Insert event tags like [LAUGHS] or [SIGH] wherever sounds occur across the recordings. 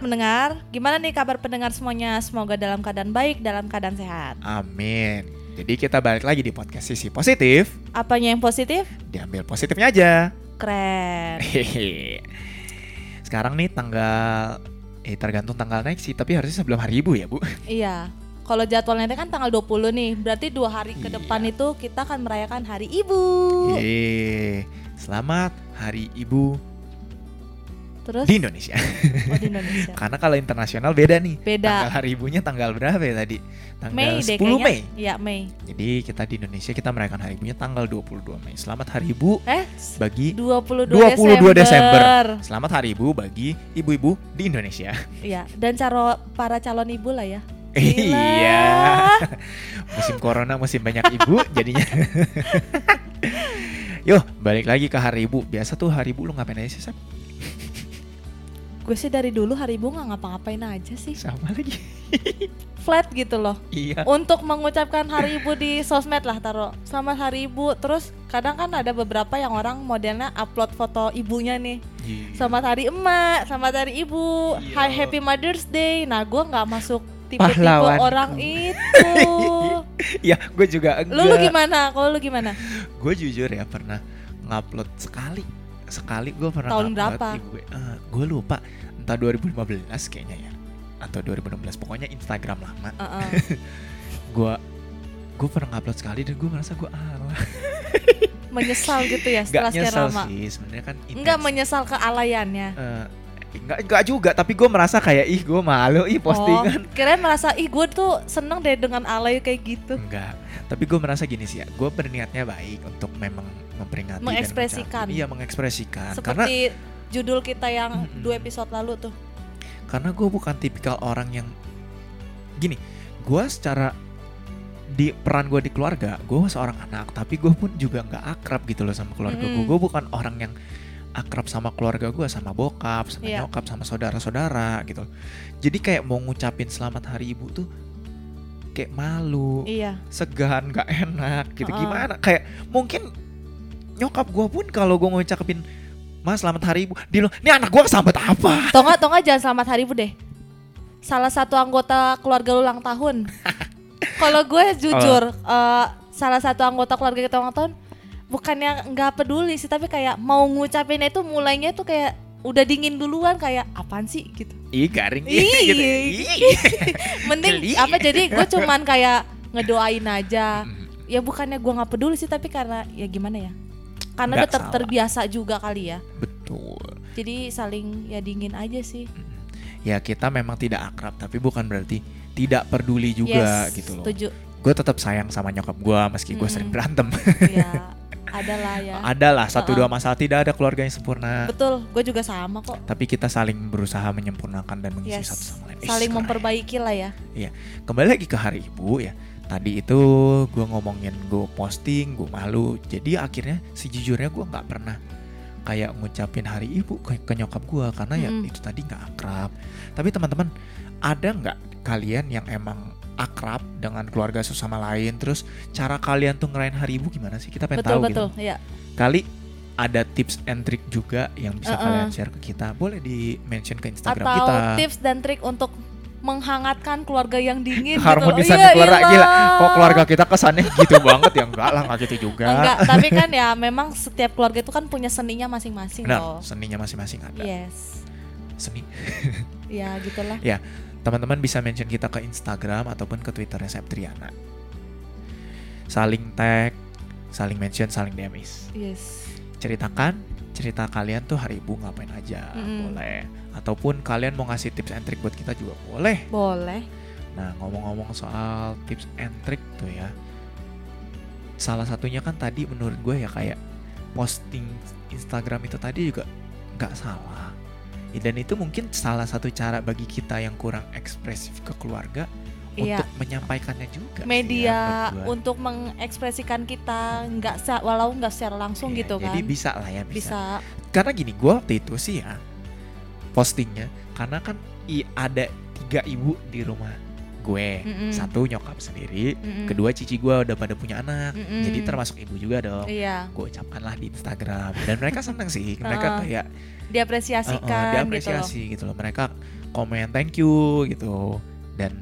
pendengar, gimana nih kabar pendengar semuanya? Semoga dalam keadaan baik, dalam keadaan sehat. Amin. Jadi kita balik lagi di podcast sisi positif. Apanya yang positif? Diambil positifnya aja. Keren. Sekarang nih tanggal eh tergantung tanggal naik sih, tapi harusnya sebelum hari Ibu ya, Bu. iya. Kalau jadwalnya kan tanggal 20 nih, berarti dua hari ke Iya. depan itu kita akan merayakan Hari Ibu. Yeay. Selamat Hari Ibu Terus di Indonesia. oh, di Indonesia. [LAUGHS] Karena kalau internasional beda nih. Beda. Tanggal hari ibunya tanggal berapa ya tadi? Tanggal Mei 10 deh. Mei. Iya, Mei. Jadi kita di Indonesia kita merayakan hari ibunya tanggal 22 Mei. Selamat hari ibu Eh, bagi 22, 22 Desember. Desember. Selamat hari ibu bagi ibu-ibu di Indonesia. Iya, dan cara para calon ibu lah ya. Gila. Iya. [LAUGHS] Musim corona, musim banyak ibu jadinya. [LAUGHS] Yo, balik lagi ke hari ibu. Biasa tuh hari ibu lu ngapain aja sih, Sep? Gue sih dari dulu hari ibu nggak ngapa-ngapain aja sih. Sama lagi. [LAUGHS] Flat gitu loh. Iya. Untuk mengucapkan hari ibu di sosmed lah taruh. Selamat hari ibu. Terus kadang kan ada beberapa yang orang modelnya upload foto ibunya nih. Selamat hari emak, selamat hari ibu. Iya. Hi happy Mother's Day. Nah, gue nggak masuk tipe-tipe orang [LAUGHS] itu. Iya, gue juga enggak. lu lu gimana? Kalau lu gimana? Gue jujur ya pernah ngupload sekali. Sekali gue pernah Tahun berapa? gue. Eh, gue lupa. Entah 2015 kayaknya ya. Atau 2016. Pokoknya Instagram lama. Heeh. [LAUGHS] Gue gue pernah ngupload sekali dan gue merasa gue alah. Menyesal gitu ya [LAUGHS] setelah sekian lama. sih. Sebenarnya kan Enggak intens. menyesal kealayannya. Eh, enggak, enggak juga, tapi gue merasa kayak ih gue malu ih postingan. Oh, [LAUGHS] kirain merasa ih gue tuh seneng deh dengan alay kayak gitu. Enggak, tapi gue merasa gini sih ya, gue berniatnya baik untuk memang memperingati dan Mengekspresikan. Iya mengekspresikan, karena Seperti judul kita yang Mm-mm. dua episode lalu tuh. karena gue bukan tipikal orang yang gini, gue secara di peran gue di keluarga, gue seorang anak, tapi gue pun juga nggak akrab gitu loh sama keluarga gue. Mm-mm. Gue bukan orang yang akrab sama keluarga gue, sama bokap, sama Iya. nyokap, sama saudara-saudara gitu. Jadi kayak mau ngucapin selamat hari ibu tuh kayak malu. Iya. segan gak enak gitu Heeh. gimana kayak mungkin nyokap gue pun kalau gue ngucapin mas selamat hari ibu dia bilang ini anak gue kesambet apa tau nggak jangan selamat hari ibu deh. Salah satu anggota keluarga lu ulang tahun. [LAUGHS] Kalau gue jujur, eh, salah satu anggota keluarga kita ulang tahun, bukannya nggak peduli sih, tapi kayak mau ngucapinnya itu mulainya tuh kayak udah dingin duluan kayak apaan sih gitu. ih garing Ih. gitu Ih. [LAUGHS] Mending Geli. apa jadi gue cuman kayak ngedoain aja. Mm, Ya bukannya gue nggak peduli sih, tapi karena ya gimana ya? Karena Nggak udah ter- salah. terbiasa juga kali ya. betul Jadi saling ya dingin aja sih. ya kita memang tidak akrab tapi bukan berarti tidak peduli juga yes, gitu loh Setuju. gue tetap sayang sama nyokap gue meski gue Mm-mm. sering berantem ya [LAUGHS] adalah ya. Adalah. Satu dua masalah. Tidak ada keluarga yang sempurna. Betul. Gue juga sama kok. Tapi kita saling berusaha menyempurnakan dan mengisi yes. satu sama lain. Saling keren. memperbaiki lah ya kembali lagi ke hari ibu ya. Tadi itu gue ngomongin gue posting gue malu. Jadi akhirnya sejujurnya gue nggak pernah kayak ngucapin hari ibu ke, ke nyokap gue karena ya Mm-mm. itu tadi nggak akrab. Tapi teman-teman ada nggak kalian yang emang akrab dengan keluarga sesama lain terus cara kalian tuh ngerayain hari ibu gimana sih? Kita pengen betul tahu betul. gitu. Ya kali ada tips and trick juga yang bisa Uh-uh. kalian share ke kita. Boleh di mention ke Instagram atau kita. tips dan trik untuk menghangatkan keluarga yang dingin keharmonisan [LAUGHS] gitu. Iya, keluarga. gila iyalah. kok keluarga kita kesannya gitu banget? Ya enggak lah enggak gitu juga. Enggak tapi kan ya memang setiap keluarga itu kan punya seninya masing-masing loh. seninya masing-masing ada. Yes. Seni. Ya gitulah [LAUGHS] teman-teman bisa mention kita ke Instagram ataupun ke Twitternya Septriana saling tag saling mention saling DMis yes ceritakan cerita kalian tuh hari ibu ngapain aja Mm-mm. boleh ataupun kalian mau ngasih tips and trick buat kita juga boleh boleh Nah, ngomong-ngomong soal tips and trick tuh ya. Salah satunya kan tadi menurut gue ya kayak posting Instagram itu tadi juga nggak salah. Ya, dan itu mungkin salah satu cara bagi kita yang kurang ekspresif ke keluarga Iya. untuk menyampaikannya juga. ya, media gua. untuk mengekspresikan kita nggak walau nggak secara langsung Iya, gitu kan Jadi bisa lah ya bisa. bisa Karena gini, gue waktu itu sih ya postingnya karena kan i ada tiga ibu di rumah gue. Mm-mm. Satu nyokap sendiri, Mm-mm. kedua cici gue udah pada punya anak. Mm-mm. Jadi termasuk ibu juga dong. iya Gue ucapkan lah di Instagram dan mereka seneng sih. [LAUGHS] Mereka Heeh. kayak diapresiasikan uh-uh, gitu loh diapresiasi gitu loh. Mereka komen thank you gitu dan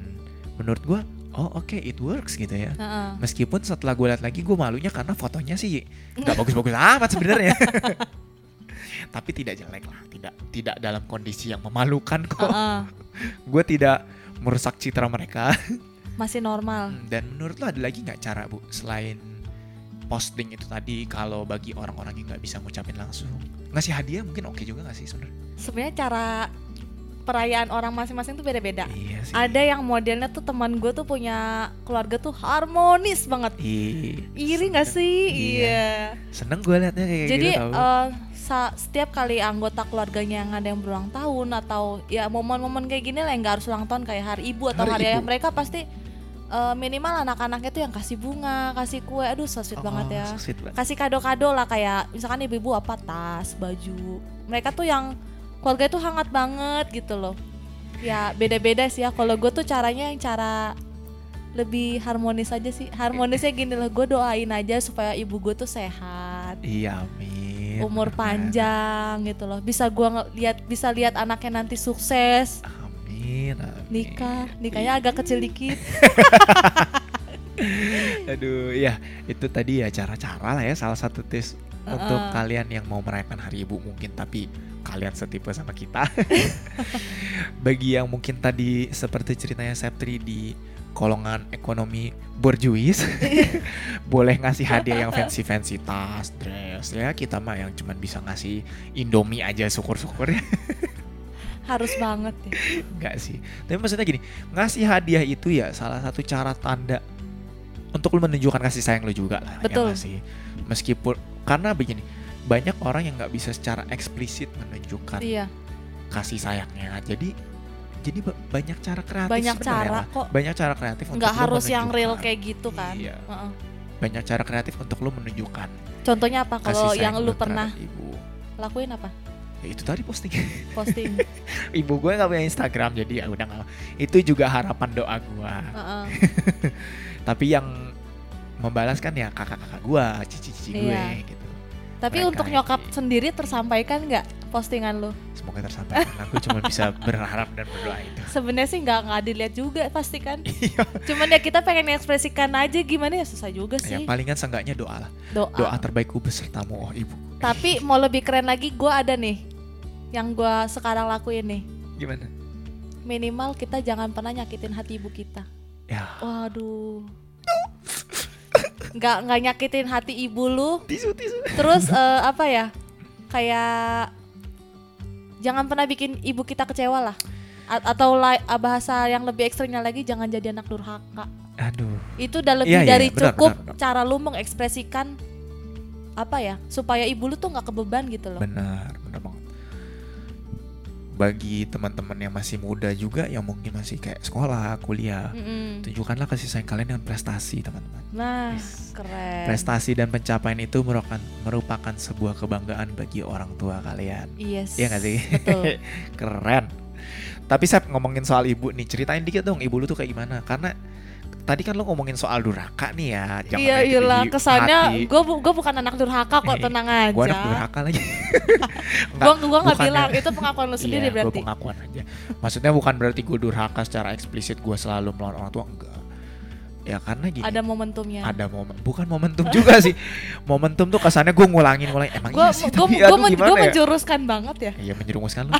menurut gue oh oke it works gitu ya Heeh. meskipun setelah gue lihat lagi gue malunya karena fotonya sih [LAUGHS] nggak bagus-bagus amat sebenarnya [LAUGHS] tapi tidak jelek lah tidak tidak dalam kondisi yang memalukan kok Heeh. gue tidak merusak citra mereka [LAUGHS] Masih normal. dan menurut lo ada lagi nggak cara bu selain posting itu tadi kalau bagi orang-orang yang nggak bisa ngucapin langsung ngasih hadiah mungkin oke juga nggak sih sebenarnya Sebenarnya cara perayaan orang masing-masing tuh beda-beda. iya sih Ada yang modelnya tuh teman gue tuh punya keluarga tuh harmonis banget. Ih, Iri gak sih? Iya. Iya. seneng gue liatnya kayak Jadi gitu sa- setiap kali anggota keluarganya yang ada yang berulang tahun atau ya momen-momen kayak gini lah yang gak harus ulang tahun kayak hari ibu atau Hari hari, ayah mereka pasti eh, minimal anak-anaknya tuh yang kasih bunga, kasih kue, aduh so sweet Oh, banget ya. so sweet banget. Kasih kado-kado lah kayak misalkan ibu-ibu apa tas, baju. Mereka tuh yang keluarga itu hangat banget gitu loh. Ya beda-beda sih ya. Kalau gue tuh caranya yang cara lebih harmonis aja sih. Harmonisnya gini loh, gue doain aja supaya ibu gue tuh sehat Iya, amin. Umur Bener. panjang gitu loh bisa gua lihat bisa lihat anaknya nanti sukses Amin, amin. nikah nikahnya agak kecil dikit [LAUGHS] Aduh, ya itu tadi ya cara-cara lah ya salah satu tips untuk Heeh. kalian yang mau merayakan Hari Ibu mungkin tapi kalian setipe sama kita. [LAUGHS] Bagi yang mungkin tadi seperti ceritanya Septri di kolongan ekonomi borjuis [LAUGHS] boleh ngasih hadiah yang fancy-fancy tas, dress ya. Kita mah yang cuman bisa ngasih Indomie aja syukur-syukur. Ya [LAUGHS] harus banget ya. Enggak sih. Tapi maksudnya gini ngasih hadiah itu ya salah satu cara tanda untuk lu menunjukkan kasih sayang lu juga lah ya Betul. nggak sih? Meskipun karena begini banyak orang yang nggak bisa secara eksplisit menunjukkan iya. kasih sayangnya. Jadi jadi ba- banyak cara kreatif banyak cara kok banyak cara kreatif nggak harus yang real kayak gitu kan Iya. Heeh. banyak cara kreatif untuk lu menunjukkan contohnya apa kalau yang terhadap pernah ibu lakuin apa ya itu tadi posting posting [LAUGHS] ibu gue nggak punya Instagram jadi ya udah nggak itu juga harapan doa gue Heeh. [LAUGHS] tapi yang membalas kan ya kakak-kakak gua, cici-cici gue Iya. gitu. Tapi Mereka untuk yang nyokap di- sendiri tersampaikan nggak postingan lu Semoga tersampaikan. Aku cuma bisa [LAUGHS] berharap dan berdoa itu. sebenarnya sih nggak nggak dilihat juga pasti kan Iya. cuman ya kita pengen ekspresikan aja gimana ya susah juga ya sih palingan seenggaknya doa lah. doa Doa terbaikku besertamu oh ibu. Tapi mau lebih keren lagi gue ada nih yang gue sekarang lakuin nih. Gimana? Minimal kita jangan pernah nyakitin hati ibu kita. Ya. Waduh. Nggak nggak nyakitin hati ibu lu. Tisu tisu. Terus eh, apa ya? Kayak jangan pernah bikin ibu kita kecewa lah. A- atau la- bahasa yang lebih ekstrimnya lagi jangan jadi anak durhaka. Aduh. Itu udah lebih iya, dari benar, cukup benar, benar. cara lu mengekspresikan apa ya supaya ibu lu tuh nggak kebeban gitu loh. Benar, benar banget. Bagi teman-teman yang masih muda juga yang mungkin masih kayak sekolah, kuliah, Mm-mm. tunjukkanlah kasih sayang kalian dengan prestasi, teman-teman. Nah, Yes. keren. Prestasi dan pencapaian itu merupakan merupakan sebuah kebanggaan bagi orang tua kalian. Yes. Iya gak sih? Betul. [LAUGHS] Keren. Tapi saya ngomongin soal ibu nih, ceritain dikit dong ibu lu tuh kayak gimana? Karena tadi kan lu ngomongin soal durhaka nih ya. Jangan Iya iyalah di kesannya gue gue bukan anak durhaka kok Eh, tenang aja. Gua anak durhaka lagi. [LAUGHS] Gue gue nggak bilang itu pengakuan lu [LAUGHS] sendiri iya, berarti. Gue pengakuan aja. Maksudnya bukan berarti gue durhaka secara eksplisit gue selalu melawan orang tua enggak. Ya karena gini. Ada momentumnya. ada momen bukan momentum juga sih [LAUGHS] momentum tuh kesannya gue ngulangin ngulangin emang Gue iya sih gue gue gimana ya menjuruskan banget ya. iya menjerumuskan lu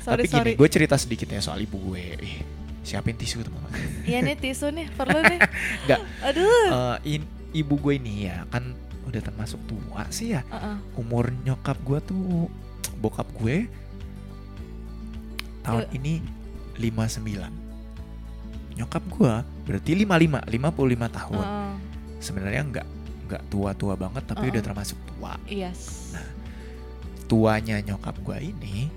Sorry tapi sorry. gini gue cerita sedikit ya soal ibu gue Ih, siapin tisu teman-teman Iya nih tisu nih perlu nih. [LAUGHS] Nggak. Aduh. Eh, in- ibu gue ini ya kan udah termasuk tua sih ya Heeh. umur nyokap gue tuh bokap gue tahun Yuk. ini 59 nyokap gue berarti 55 55 tahun Heeh. sebenarnya nggak nggak tua-tua banget tapi Uh-uh. udah termasuk tua Yes. Nah. tuanya nyokap gue ini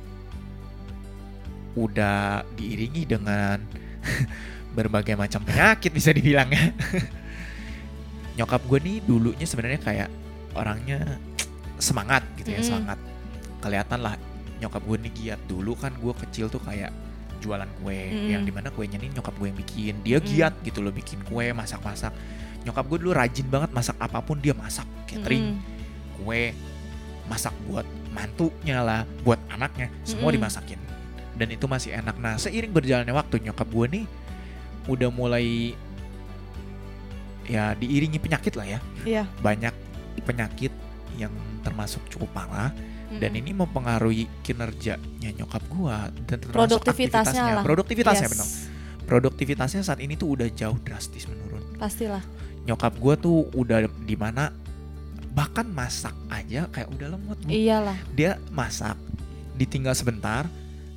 udah diiringi dengan [LAUGHS] berbagai macam penyakit bisa dibilang ya. [LAUGHS] nyokap gue nih dulunya sebenarnya kayak orangnya semangat gitu ya Mm-mm. semangat. Kelihatan lah nyokap gue nih giat dulu kan gue kecil tuh kayak jualan kue Mm-mm. yang di mana kuenya nih nyokap gue yang bikin dia Mm. giat gitu loh bikin kue masak-masak nyokap gue dulu rajin banget masak apa pun dia masak catering Mm-mm. kue masak buat mantunya lah buat anaknya semua Mm-mm. dimasakin dan itu masih enak nah seiring berjalannya waktu nyokap gue nih udah mulai ya diiringi penyakit lah ya Iya. banyak penyakit yang termasuk cukup parah dan Mm-mm. ini mempengaruhi kinerjanya nyokap gua dan Produktivitasnya lah. produktivitasnya Yes. benar produktivitasnya saat ini tuh udah jauh drastis menurun Pastilah. nyokap gua tuh udah di mana bahkan masak aja kayak udah lemot Bu. Iyalah. dia masak ditinggal sebentar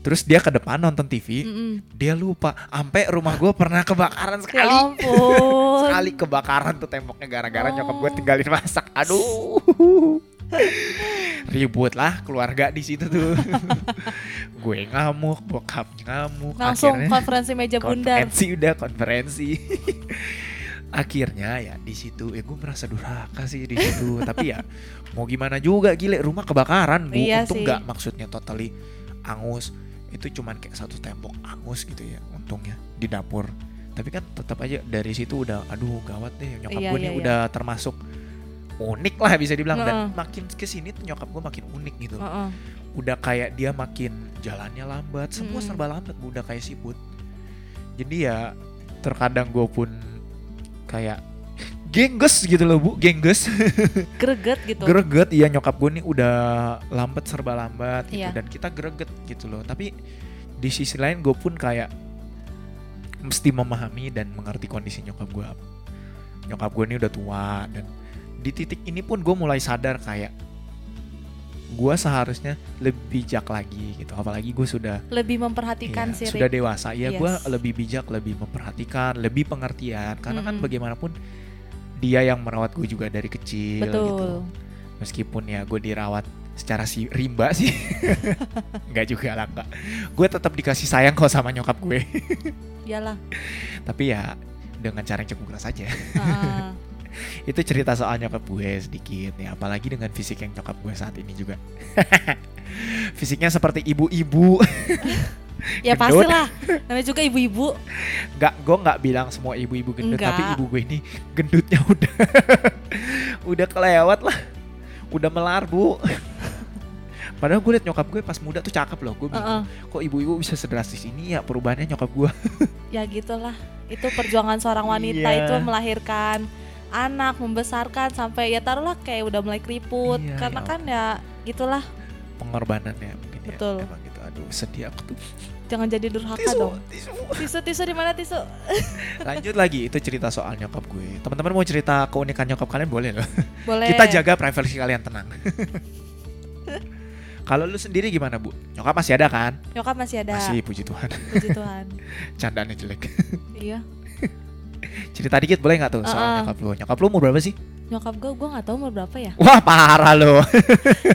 terus dia ke depan nonton TV Mm-mm. dia lupa. Sampai rumah gua pernah kebakaran Ya sekali. ampun. [LAUGHS] sekali kebakaran tuh temboknya gara-gara nyokap gue Oh. tinggalin masak. Aduh. [LAUGHS] Ribut lah keluarga di situ tuh. [LAUGHS] Gue ngamuk bokap ngamuk. Langsung akhirnya konferensi meja bundar. konferensi udah konferensi. Akhirnya ya di situ ya gue merasa durhaka sih di situ. Tapi ya mau gimana juga gile. Rumah kebakaran bu. Iya untung nggak maksudnya totally angus itu cuman kayak satu tembok angus gitu ya untungnya di dapur tapi kan tetap aja dari situ udah aduh gawat deh nyokap Iya, gue nih iya, iya. udah termasuk unik lah bisa dibilang dan Heeh. makin ke sini tuh nyokap gue makin unik gitu Heeh. udah kayak dia makin jalannya lambat semua Mm-mm. serba lambat udah kayak siput jadi ya terkadang gue pun kayak gengges gitu loh bu gengges [LAUGHS] Greget gitu. greget iya nyokap gue nih udah lambat serba lambat gitu Iya. dan kita greget gitu loh tapi di sisi lain gue pun kayak mesti memahami dan mengerti kondisi nyokap gue nyokap gue ini udah tua dan di titik ini pun gue mulai sadar kayak gue seharusnya lebih bijak lagi gitu apalagi gue sudah Lebih memperhatikan Iya, sih. sudah dewasa ya Yes. gue lebih bijak lebih memperhatikan lebih pengertian karena kan Mm-mm. bagaimanapun dia yang merawat gue juga dari kecil gitu. Betul. meskipun ya gue dirawat secara si rimba sih. [LAUGHS] Nggak juga lah nggak. Gue tetap dikasih sayang kok sama nyokap gue. [LAUGHS] Iyalah. tapi ya dengan cara yang cukup keras aja. Heeh. [LAUGHS] itu cerita soal nyokap gue sedikit ya apalagi dengan fisik yang nyokap gue saat ini juga. Fisiknya seperti ibu-ibu ya Gendut. pastilah. Namanya juga ibu-ibu. nggak gue nggak bilang semua ibu-ibu gendut Enggak. tapi ibu gue ini gendutnya udah [LAUGHS] udah kelewat lah udah melar bu padahal gue liat nyokap gue pas muda tuh cakep loh gue bingung Heeh. kok ibu-ibu bisa sedrastis ini ya perubahannya nyokap gue [LAUGHS] Ya gitulah. Itu perjuangan seorang wanita Iya. itu melahirkan anak, membesarkan sampai ya taruhlah kayak udah mulai keriput Iya, karena ya kan ya gitulah. pengorbanannya mungkin Betul. ya emang gitu aduh sedih aku tuh Jangan jadi durhaka tisu dong. tisu Tisu tisu di mana tisu? [LAUGHS] lanjut lagi itu cerita soal nyokap gue teman-teman mau cerita keunikan nyokap kalian boleh loh Boleh. kita jaga privasi kalian tenang [LAUGHS] kalau lu sendiri gimana bu nyokap masih ada kan Nyokap masih ada. masih puji Tuhan Puji Tuhan. [LAUGHS] candaannya jelek iya. cerita dikit boleh nggak tuh soal Uh-uh. nyokap lu nyokap lu umur berapa sih Nyokap gue gue nggak tahu umur berapa ya. wah parah lo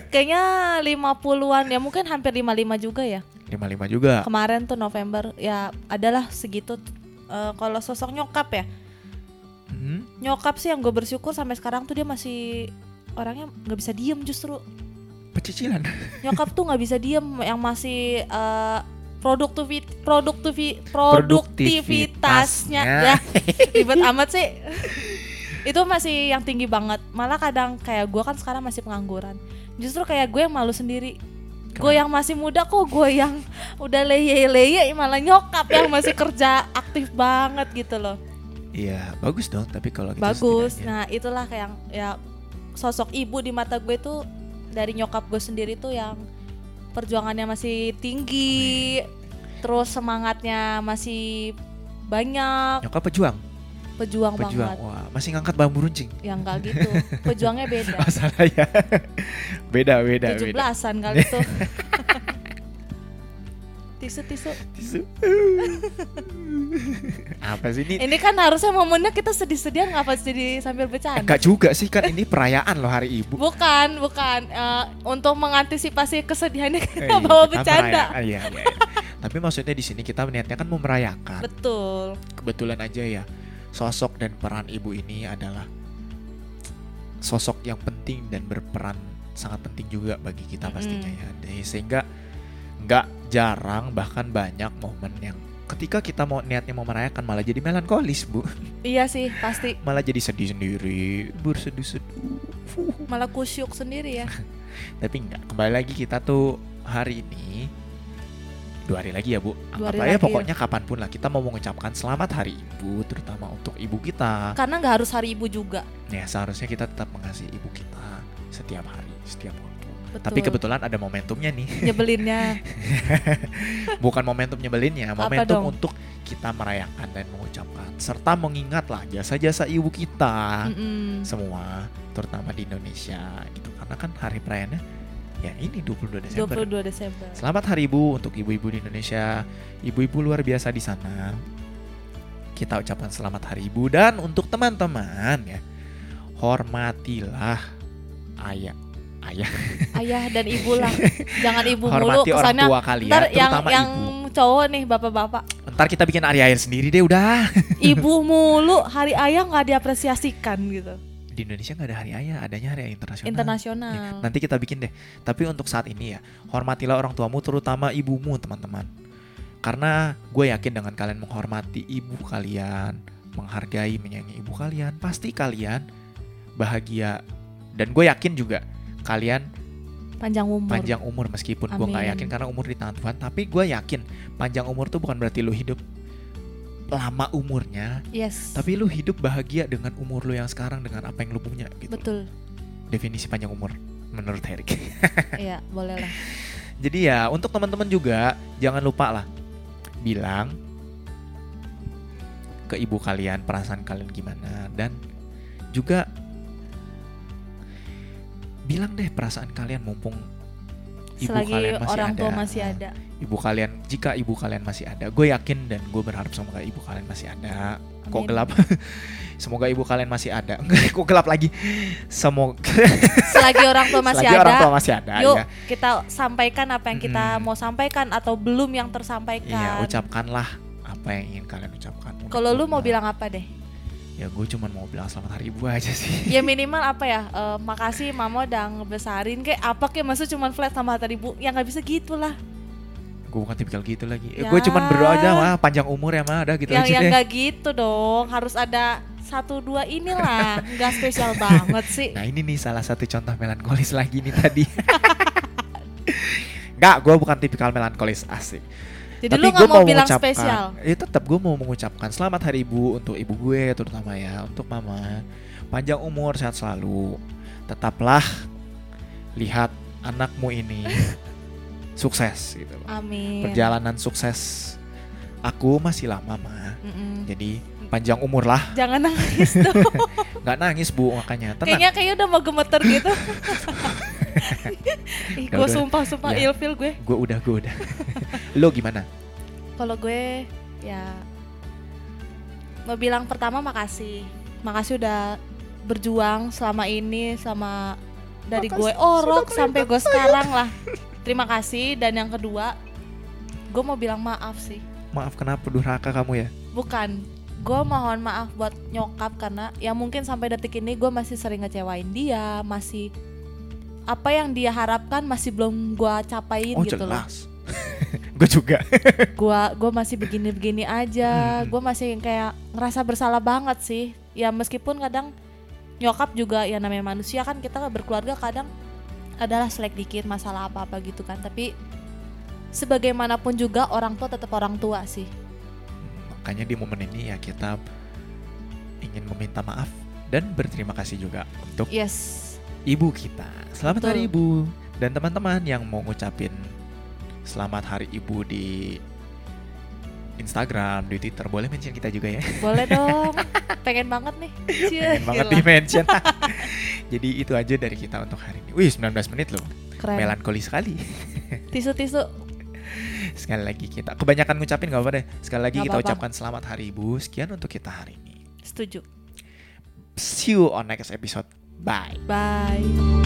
Kayaknya 50-an ya mungkin hampir 55 juga ya. 55 juga. Kemarin tuh November ya adalah segitu Eh, kalau sosok nyokap ya. Hmm, Nyokap sih yang gue bersyukur sampai sekarang tuh dia masih orangnya nggak bisa diem justru. pecicilan. Nyokap tuh nggak bisa diem yang masih eh, produktivit produktivi produktivitasnya. Produktivitasnya. ya ribet amat sih. Itu masih yang tinggi banget. Malah kadang kayak gue kan sekarang masih pengangguran. Justru kayak gue yang malu sendiri gue yang masih muda kok gue yang udah leye-leye malah nyokap yang masih kerja aktif banget gitu loh. Iya bagus dong tapi kalau gitu bagus. setidaknya. nah itulah kayak yang ya sosok ibu di mata gue tuh dari nyokap gue sendiri tuh yang perjuangannya masih tinggi terus semangatnya masih banyak. Nyokap pejuang pejuang, pejuang banget. wah masih ngangkat bambu runcing? Yang enggak gitu. Pejuangnya beda. [LAUGHS] Oh, salah ya. Beda beda tujuh beda belasan kali [LAUGHS] tuh. Tisu tisu. Tisu. apa sih ini? Ini kan harusnya momennya kita sedih-sedihan ngapa jadi sambil bercanda. Enggak juga sih kan ini perayaan loh hari ibu. Bukan bukan. Eh, untuk mengantisipasi kesedihannya kita Eh, bawa bercanda. merayakan, iya, iya, iya. Tapi maksudnya di sini kita niatnya kan mau merayakan. betul. Kebetulan aja ya sosok dan peran ibu ini adalah sosok yang penting dan berperan sangat penting juga bagi kita pastinya ya. Jadi, sehingga nggak jarang bahkan banyak momen yang ketika kita mau niatnya mau merayakan malah jadi melankolis bu, [LAUGHS] iya sih pasti malah jadi sedih sendiri, berseduh-seduh. malah kusyuk sendiri ya [LAUGHS] Tapi enggak, kembali lagi kita tuh hari ini dua hari lagi ya bu anggap aja lagi. pokoknya kapan pun lah kita mau mengucapkan selamat hari ibu terutama untuk ibu kita Karena nggak harus hari ibu juga. ya seharusnya kita tetap mengasihi ibu kita setiap hari setiap waktu Betul. tapi kebetulan ada momentumnya nih nyebelinnya. [LAUGHS] bukan momentum nyebelinnya Apa momentum untuk kita merayakan dan mengucapkan serta mengingat lah jasa-jasa ibu kita Mm-mm. semua terutama di Indonesia gitu karena kan hari perayaannya ya ini 22 Desember 22 Desember. Selamat Hari Ibu untuk ibu-ibu di Indonesia, ibu-ibu luar biasa di sana. Kita ucapkan selamat Hari Ibu dan untuk teman-teman ya, hormatilah ayah, ayah, Ayah dan ibu lah. [LAUGHS] Jangan ibu mulu hormati orang kesannya tua kalian, ntar yang yang ibu. cowok nih bapak-bapak Ntar kita bikin hari air sendiri deh udah. ibu mulu hari ayah nggak diapresiasikan gitu Di Indonesia nggak ada hari ayah, adanya hari ayah internasional. internasional Ya, nanti kita bikin deh. Tapi untuk saat ini ya, hormatilah orang tuamu terutama ibumu teman-teman. Karena gue yakin dengan kalian menghormati ibu kalian, menghargai, menyayangi ibu kalian, pasti kalian bahagia. Dan gue yakin juga kalian panjang umur panjang umur meskipun gue nggak yakin karena umur di tangan Tuhan. Tapi gue yakin panjang umur tuh bukan berarti lu hidup lama umurnya, yes tapi lu hidup bahagia dengan umur lu yang sekarang dengan apa yang lu punya gitu. betul Definisi panjang umur menurut Herik. [LAUGHS] iya boleh lah Jadi ya untuk teman-teman juga jangan lupa lah bilang ke ibu kalian perasaan kalian gimana dan juga bilang deh perasaan kalian mumpung ibu selagi kalian masih orang ada. tua masih ada Ibu kalian jika ibu kalian masih ada, gue yakin dan gue berharap semoga ibu kalian masih ada. Kok Amin. gelap? [LAUGHS] semoga ibu kalian masih ada. Enggak, [LAUGHS] kok gelap lagi? Semoga [LAUGHS] selagi orang tua masih selagi ada orang tua masih ada yuk ya. kita sampaikan apa yang kita Mm-mm. mau sampaikan atau belum yang tersampaikan Iya, ucapkanlah apa yang ingin kalian ucapkan. kalau lu mau bilang apa deh ya gue cuma mau bilang selamat hari ibu aja sih. ya minimal apa ya eh, makasih mama udah ngebesarin kayak apa kayak maksud cuma flat sama tadi bu ya nggak bisa gitu lah gue bukan tipikal gitu lagi. Ya. Ya. Gue cuma berdoa aja mah panjang umur ya mah ada gitu yang aja yang deh. nggak gitu dong harus ada satu dua inilah nggak spesial banget sih Nah ini nih salah satu contoh melankolis lagi nih tadi. [LAUGHS] Enggak, gue bukan tipikal melankolis asik. Jadi Tapi lu gua mau bilang spesial Ya tetap gue mau mengucapkan selamat hari ibu untuk ibu gue terutama ya untuk mama. Panjang umur sehat selalu. Tetaplah lihat anakmu ini [LAUGHS] sukses gitu loh. amin Perjalanan sukses aku masih lama mah. Mm-mm. Jadi panjang umur lah. jangan [LAUGHS] nangis dong Nggak nangis bu makanya. Tenang. kayaknya kayaknya udah mau gemeter gitu [LAUGHS] Ih, gue sumpah sumpah Ya. ilfil gue Gue udah gue udah. [LAUGHS] Lo gimana? Kalau gue ya mau bilang pertama makasih. Makasih udah berjuang selama ini sama dari Makasih gue orok sampai gue sekarang lah. Terima kasih dan yang kedua gue mau bilang maaf sih. Maaf kenapa durhaka kamu ya? Bukan gue mohon maaf buat nyokap karena ya mungkin sampai detik ini gue masih sering ngecewain dia, masih apa yang dia harapkan masih belum gue capain Oh gitu loh. [LAUGHS] gue juga. [LAUGHS] gua gua masih begini-begini aja Hmm. gua masih kayak ngerasa bersalah banget sih ya meskipun kadang nyokap juga ya namanya manusia kan kita berkeluarga kadang adalah selek dikit masalah apa-apa gitu kan tapi sebagaimanapun juga orang tua tetap orang tua sih Makanya di momen ini ya kita ingin meminta maaf dan berterima kasih juga untuk yes ibu kita. Selamat Betul. hari ibu dan teman-teman yang mau ngucapin selamat hari ibu di Instagram, di Twitter boleh mention kita juga ya. boleh [LAUGHS] dong pengen banget nih Cie, Pengen banget di mention. [LAUGHS] Jadi itu aja dari kita untuk hari ini. Wih, 19 menit loh. keren Melankoli sekali. tisu-tisu Sekali lagi kita kebanyakan ngucapin gak apa-apa deh. Sekali lagi Nggak kita apa-apa. ucapkan selamat hari ibu. Sekian untuk kita hari ini. setuju See you on next episode. Bye. bye